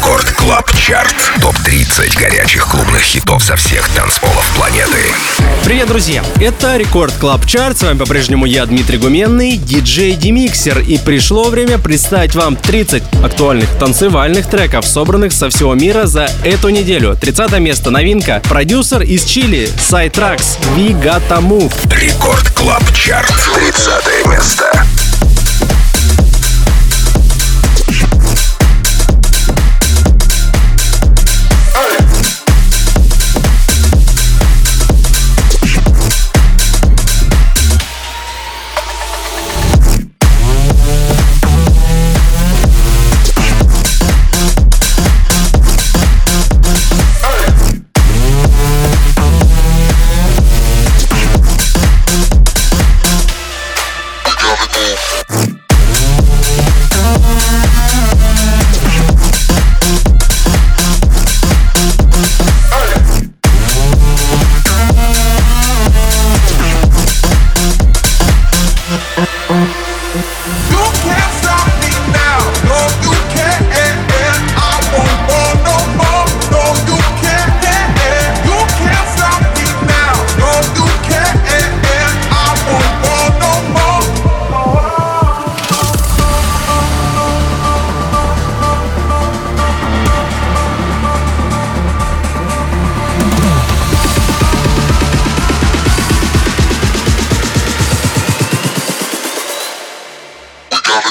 Record Club Chart. Топ-30 горячих клубных хитов со всех танцполов планеты. Привет, друзья! Это Record Club Chart. С вами по-прежнему я, Дмитрий Гуменный, DJ DimixeR. И пришло время представить вам 30 актуальных танцевальных треков, собранных со всего мира за эту неделю. 30 место новинка. Продюсер из Чили, Сайтракс, We Move. Record Club Chart. 30 место.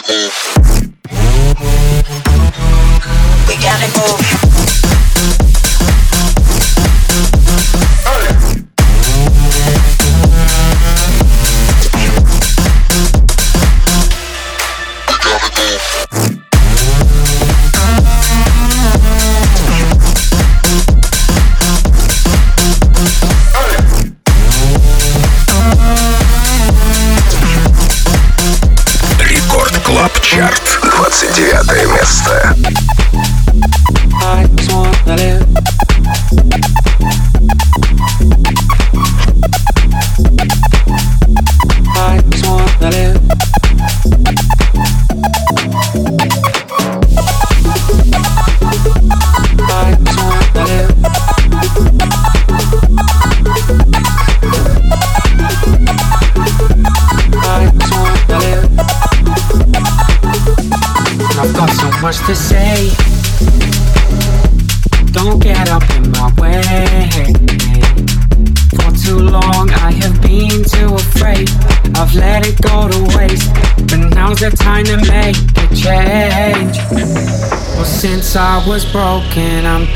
Mm.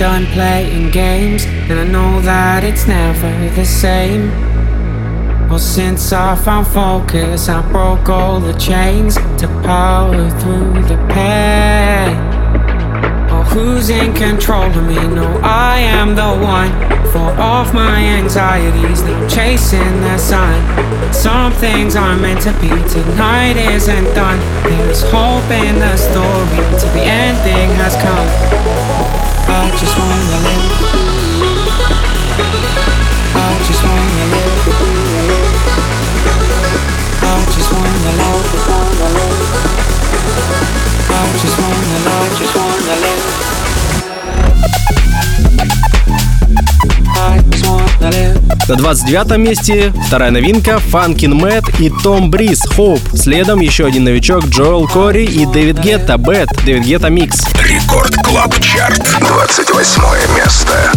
Done playing games, and I know that it's never the same. Well, since I found focus, I broke all the chains to power through the pain. Oh, who's in control of me? No, I am the one. For off my anxieties, now chasing the sun. Some things are meant to be, tonight isn't done. There's hope in the story, till the ending has come. На 29 месте вторая новинка Funkin Matt и Том Бриз Hope. Следом еще один новичок Joel Corry и David Guetta Bed. David Guetta Mix. Record Club Chart. 28 место.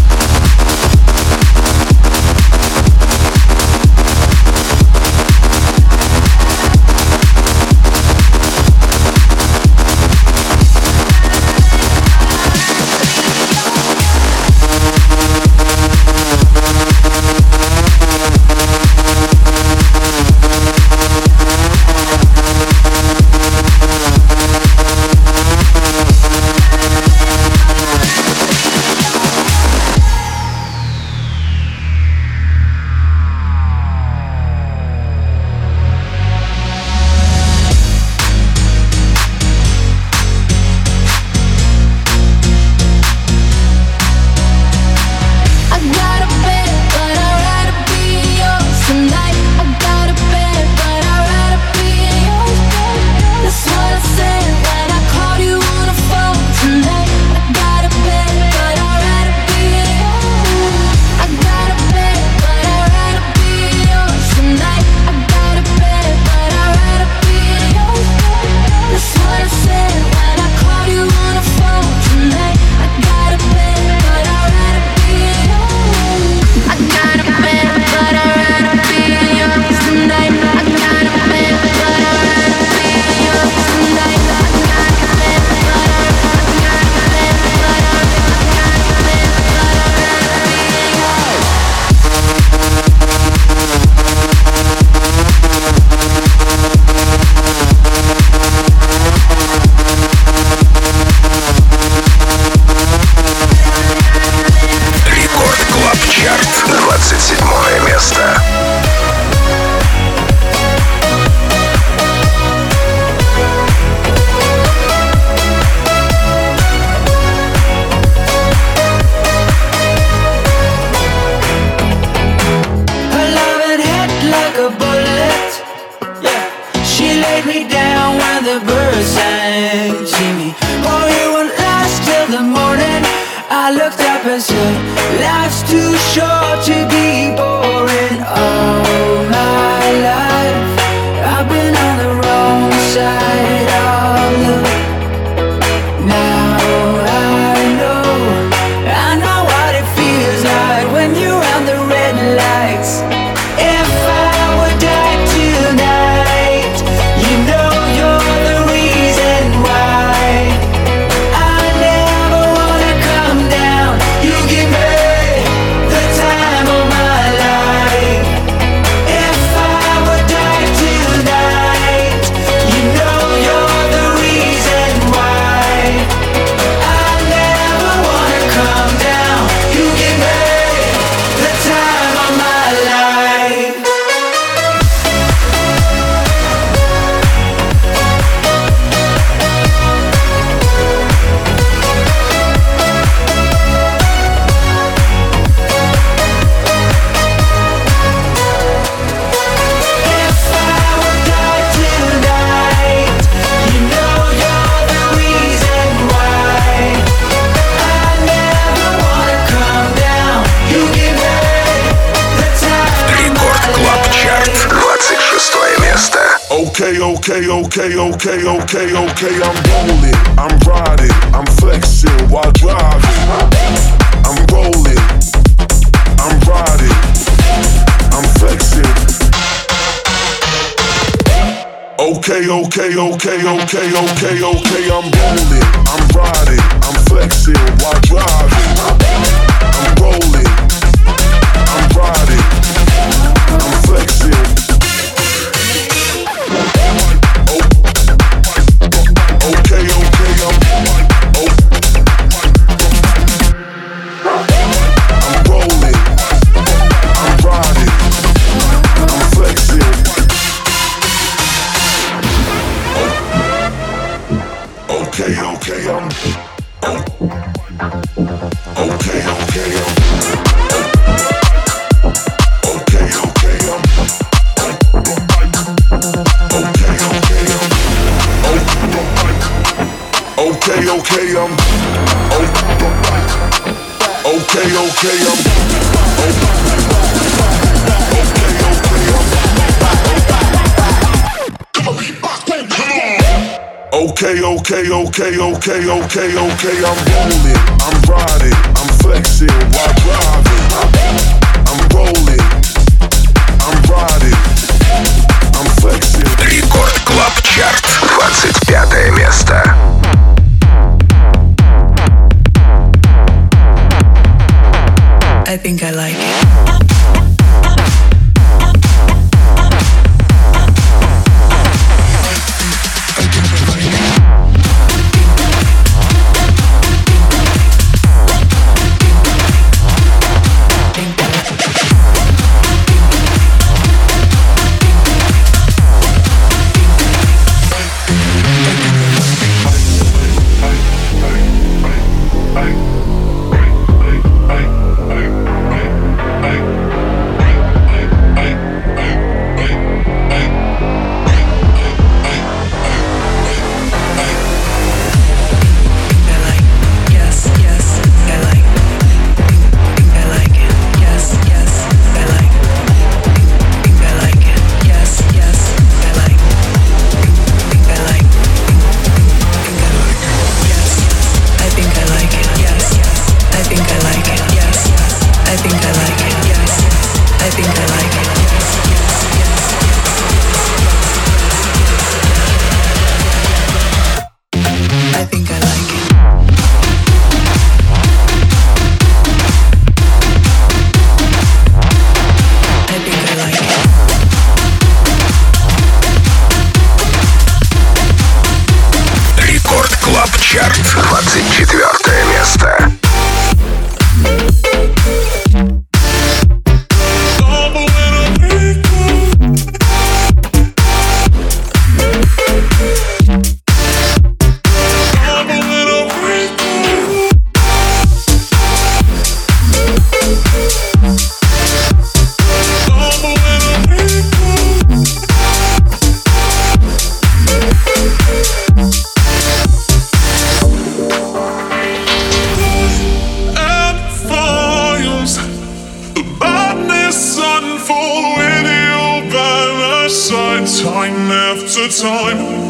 Okay, okay,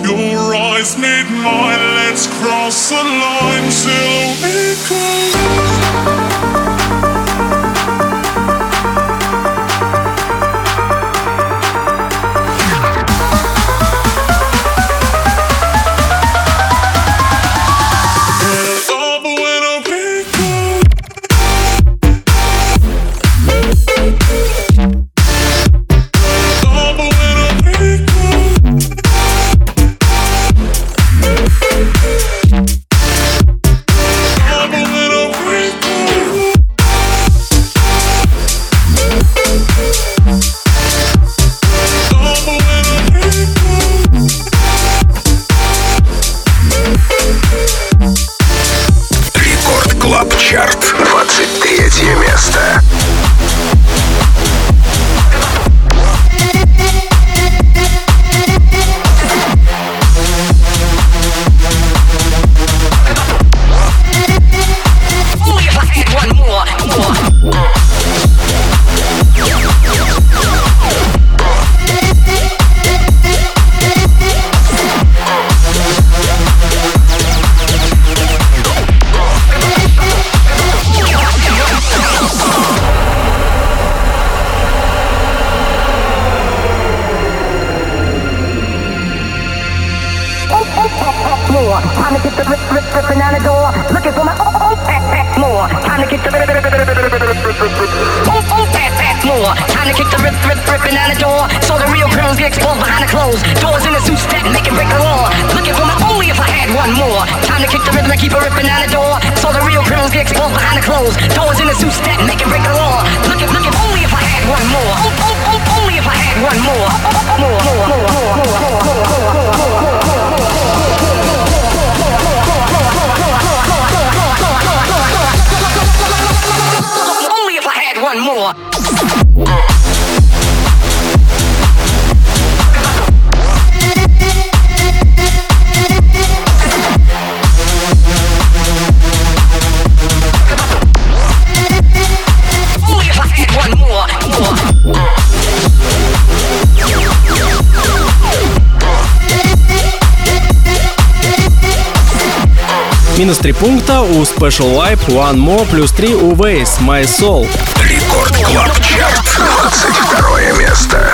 Your eyes meet mine, let's cross the line till we close. doors in a suit stack, make it break the law. Looking for my only if I had one more. Time to kick the rhythm and keep a ripping down the door. So the real criminals get exposed behind the clothes. Doors in a suit stack, make it break the law. Минус 3 пункта у Special Life, One More, плюс 3 у Waze, My Soul. Рекорд Клаб Чарт, 22 место.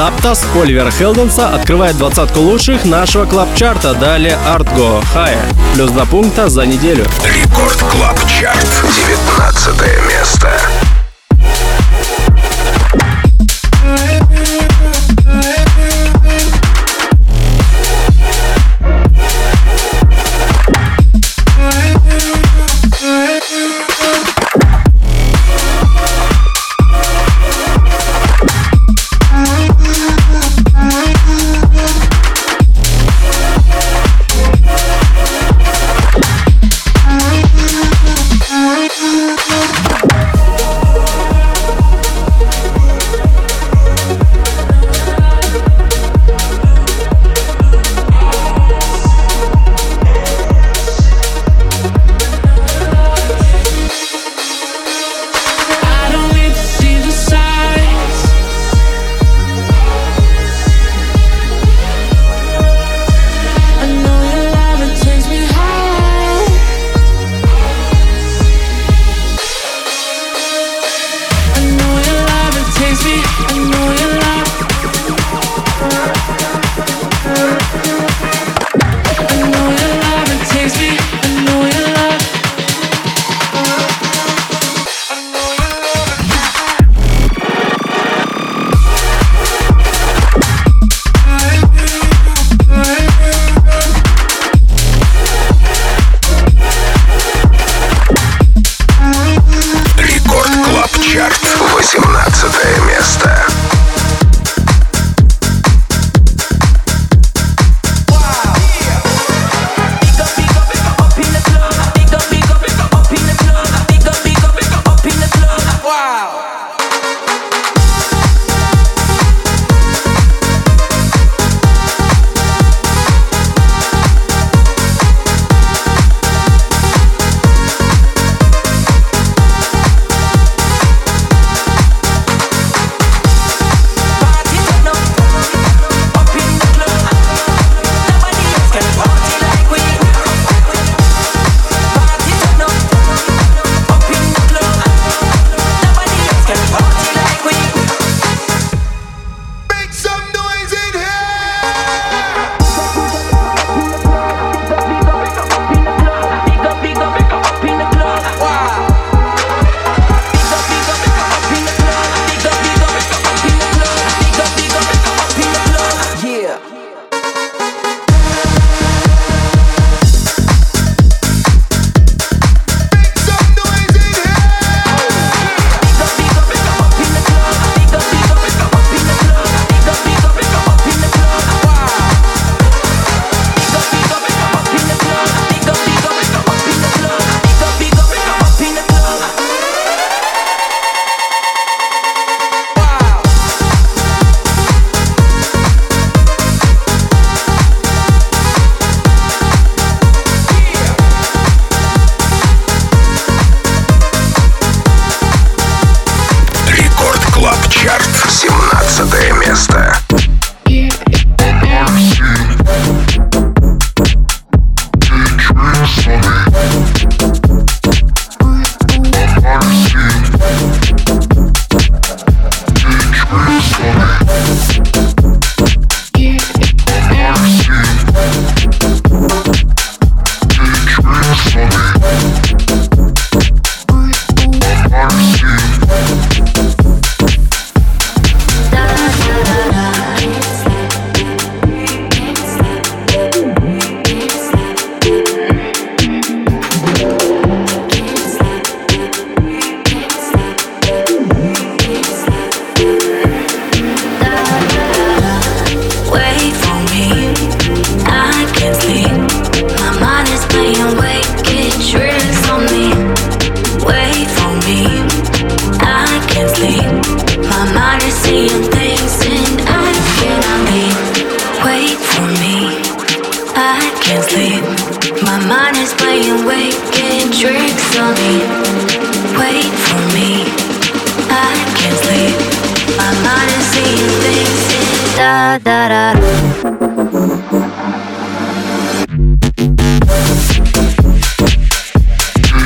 Zapdos Оливера Хелденса открывает двадцатку лучших нашего club chart а. Далее Артго Higher. Плюс два пункта за неделю. Record Club Chart. 19 место.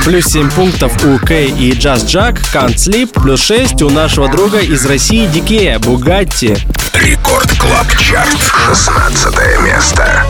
Плюс 7 пунктов у Кей и Just Jack, Can't Sleep, плюс 6 у нашего друга из России Дикея, Bugatti. Record Club Chart, 16 место.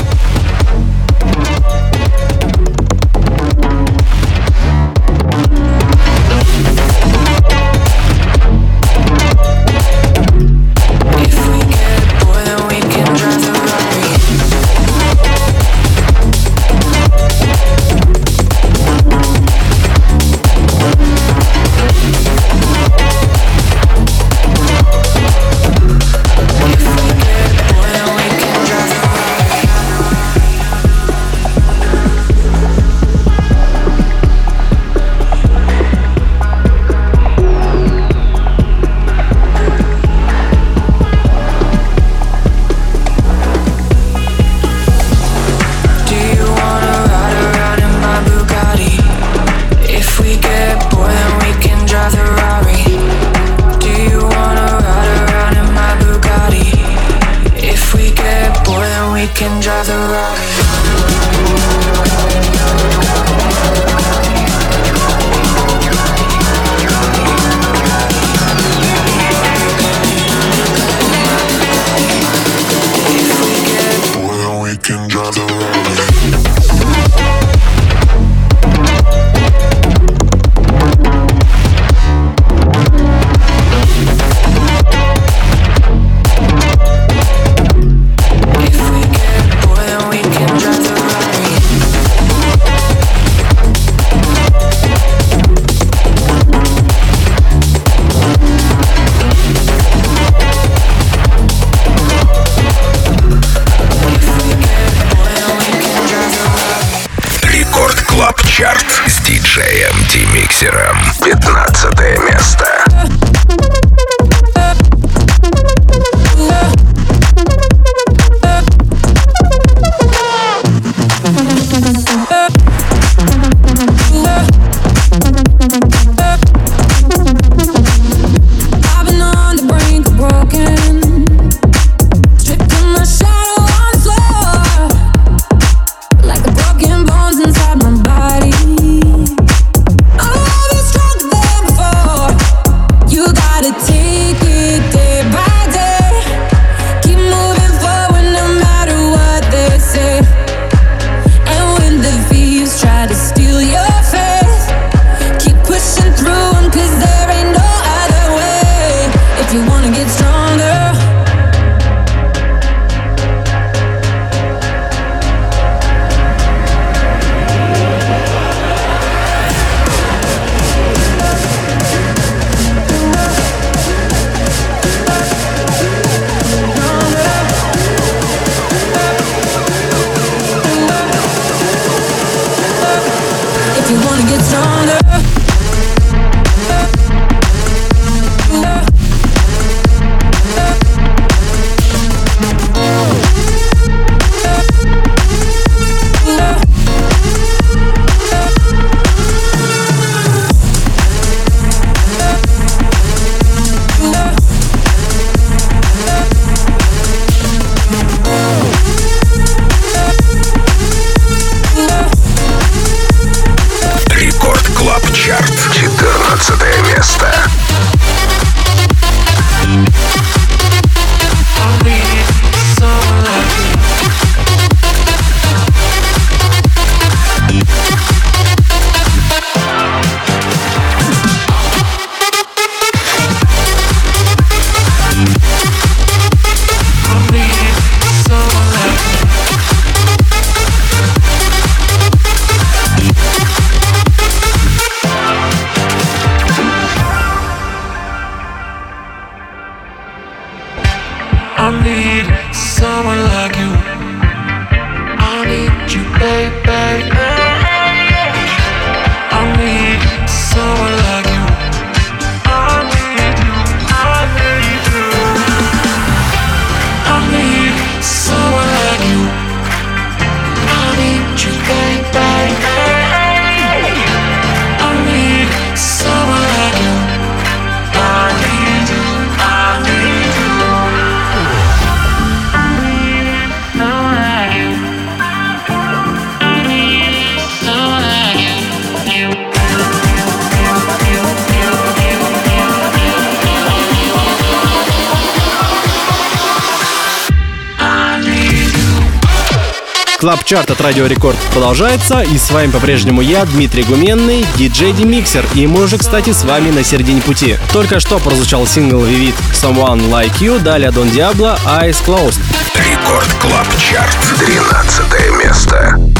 Club Chart от Радио Рекорд продолжается, и с вами по-прежнему я, Дмитрий Гуменный, DJ DimixeR, и мы уже, кстати, с вами на середине пути. Только что прозвучал сингл Vivid Someone Like You, далее Don Diablo Eyes Closed. Record Club Chart. 13 место.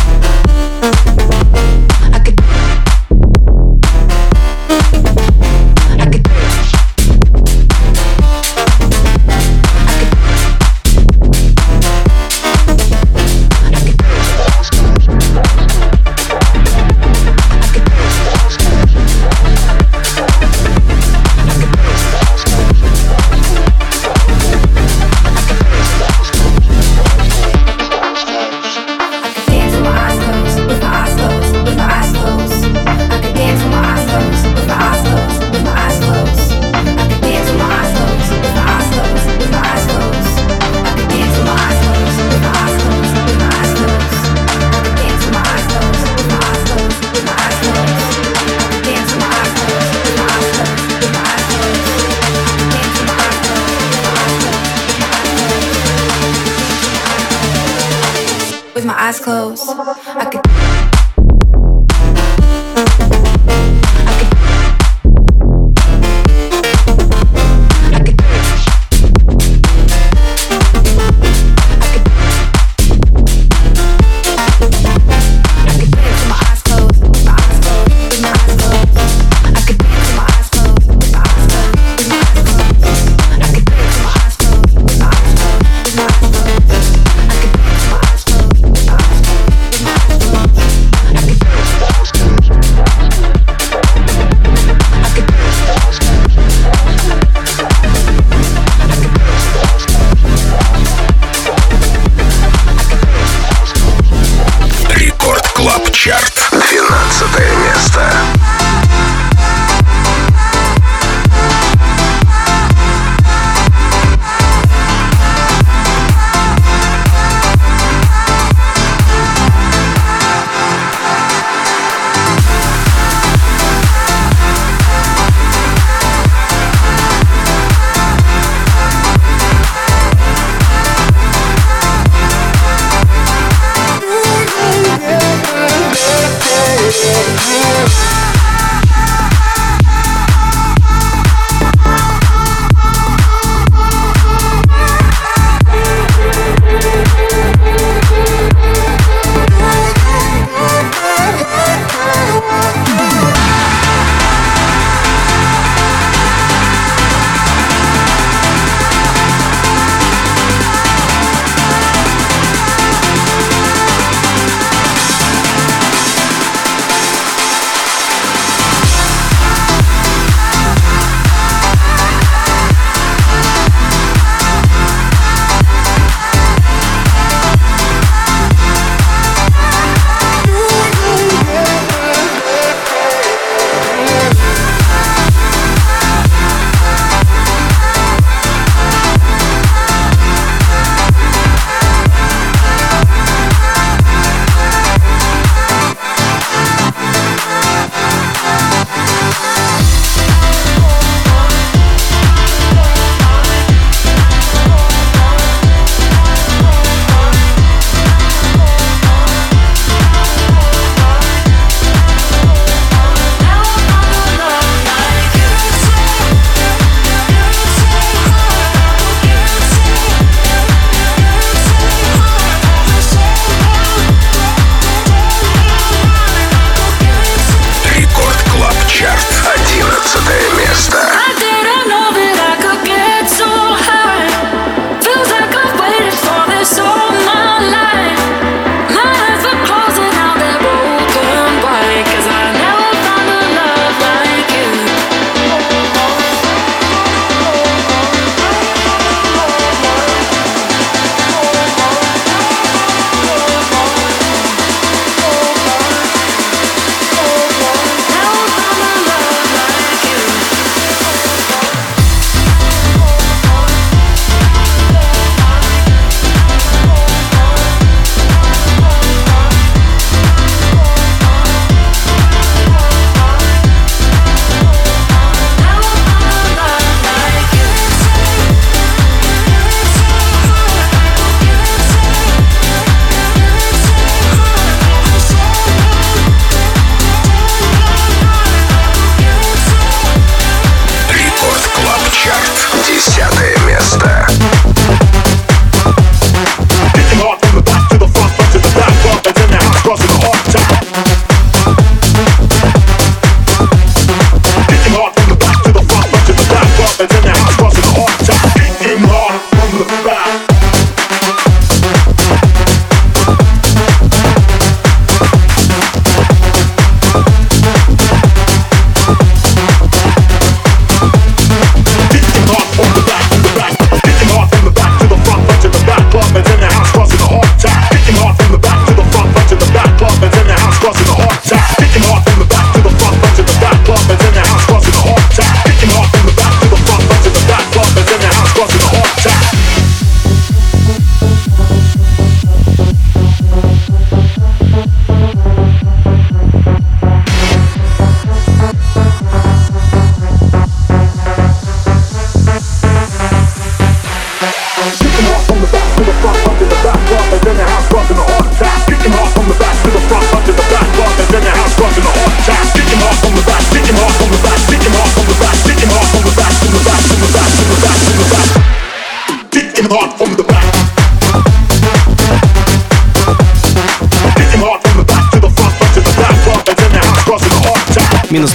With my eyes closed.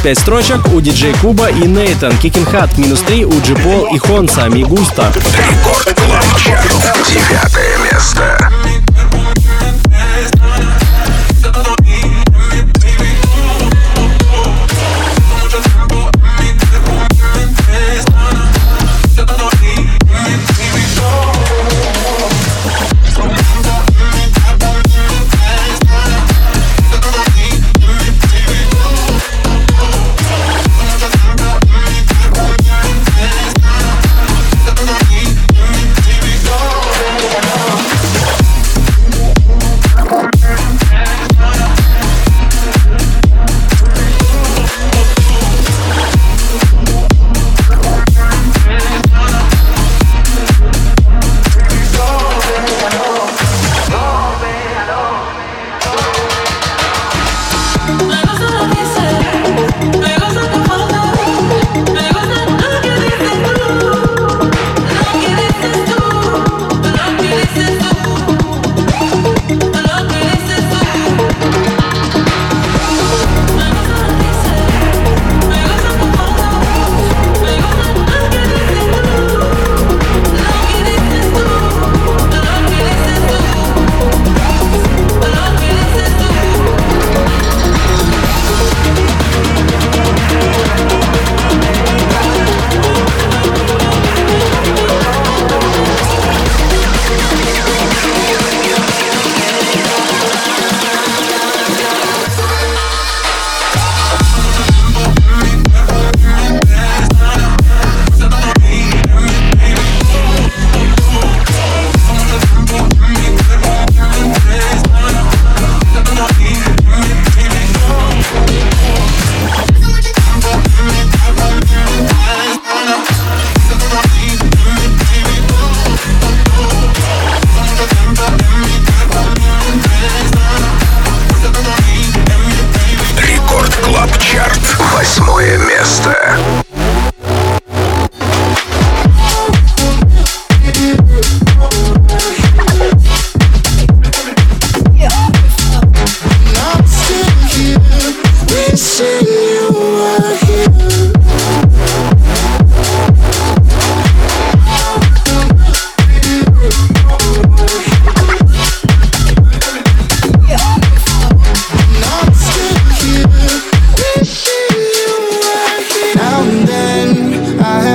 5 строчек у DJ Kuba и Neitan. Kickin' Hard минус 3 у Джипол и Хонса Me Gusta. Record Club. Девятое место.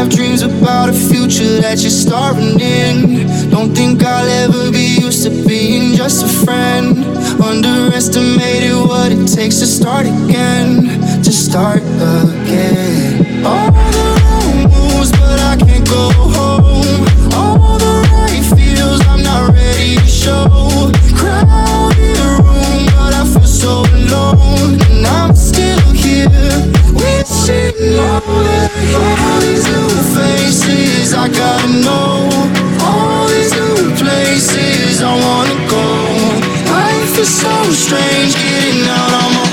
Have dreams about a future that you're starring in. Don't think I'll ever be used to being just a friend. Underestimated what it takes to start again. To start again. All the wrong moves, but I can't go home. All the right feels, I'm not ready to show. Crowded room, but I feel so alone. And I'm All these new faces, I gotta know. All these new places, I wanna go. Life is so strange, getting out on my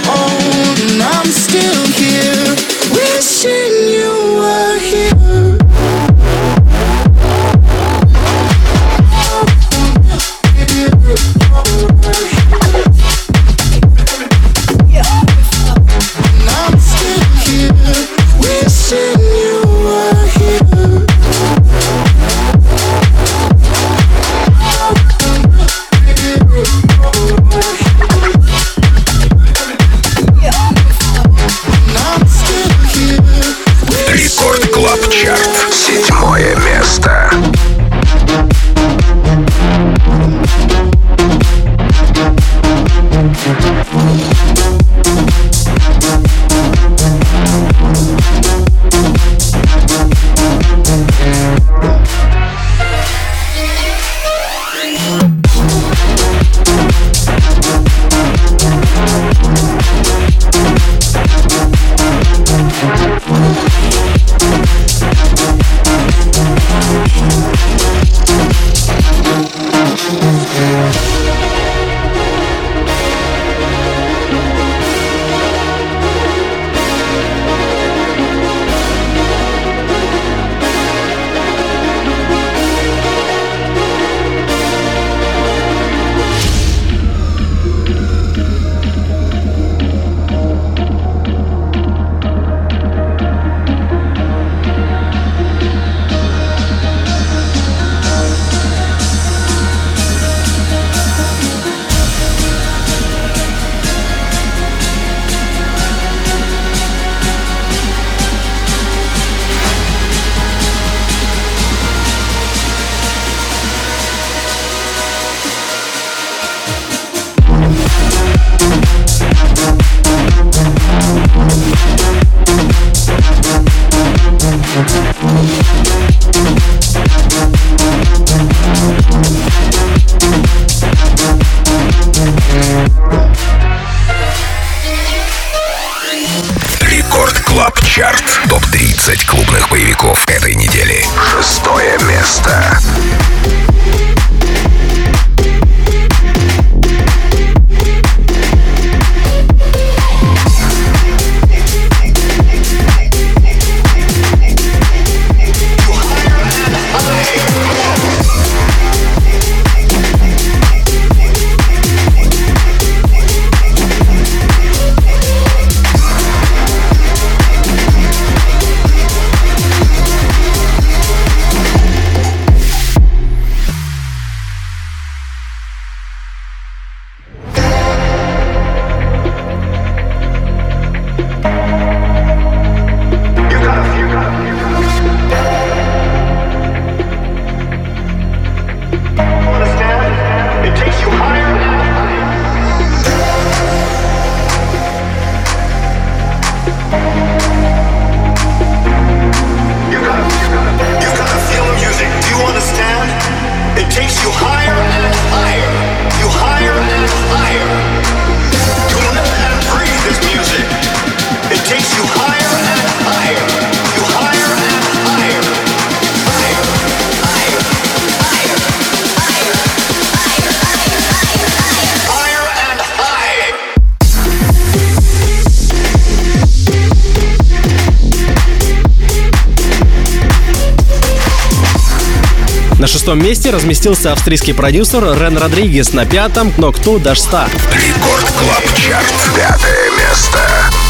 разместился австрийский продюсер Рен Родригес на пятом, но кто до 100. Рекорд Клаб Чарт. Пятое место.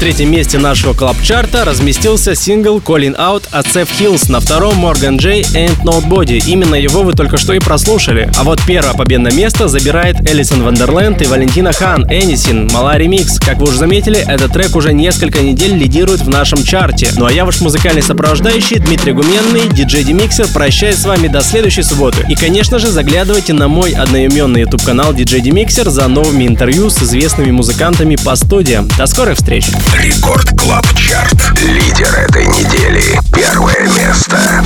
Третьем месте нашего клаб-чарта разместился сингл Calling Out от Seth Hills, на втором Morgan J and Nobody. Именно его вы только что и прослушали. А вот первое победное место забирает Элисон Вандерленд и Валентина Хан Энисин, Мала ремикс. Как вы уже заметили, этот трек уже несколько недель лидирует в нашем чарте. Ну а я ваш музыкальный сопровождающий Дмитрий Гуменный, диджей Демиксер, прощаюсь с вами до следующей субботы. И, конечно же, заглядывайте на мой одноименный YouTube канал DJ Demixer за новыми интервью с известными музыкантами по студиям. До скорых встреч! Record Club Chart. Лидер этой недели. Первое место.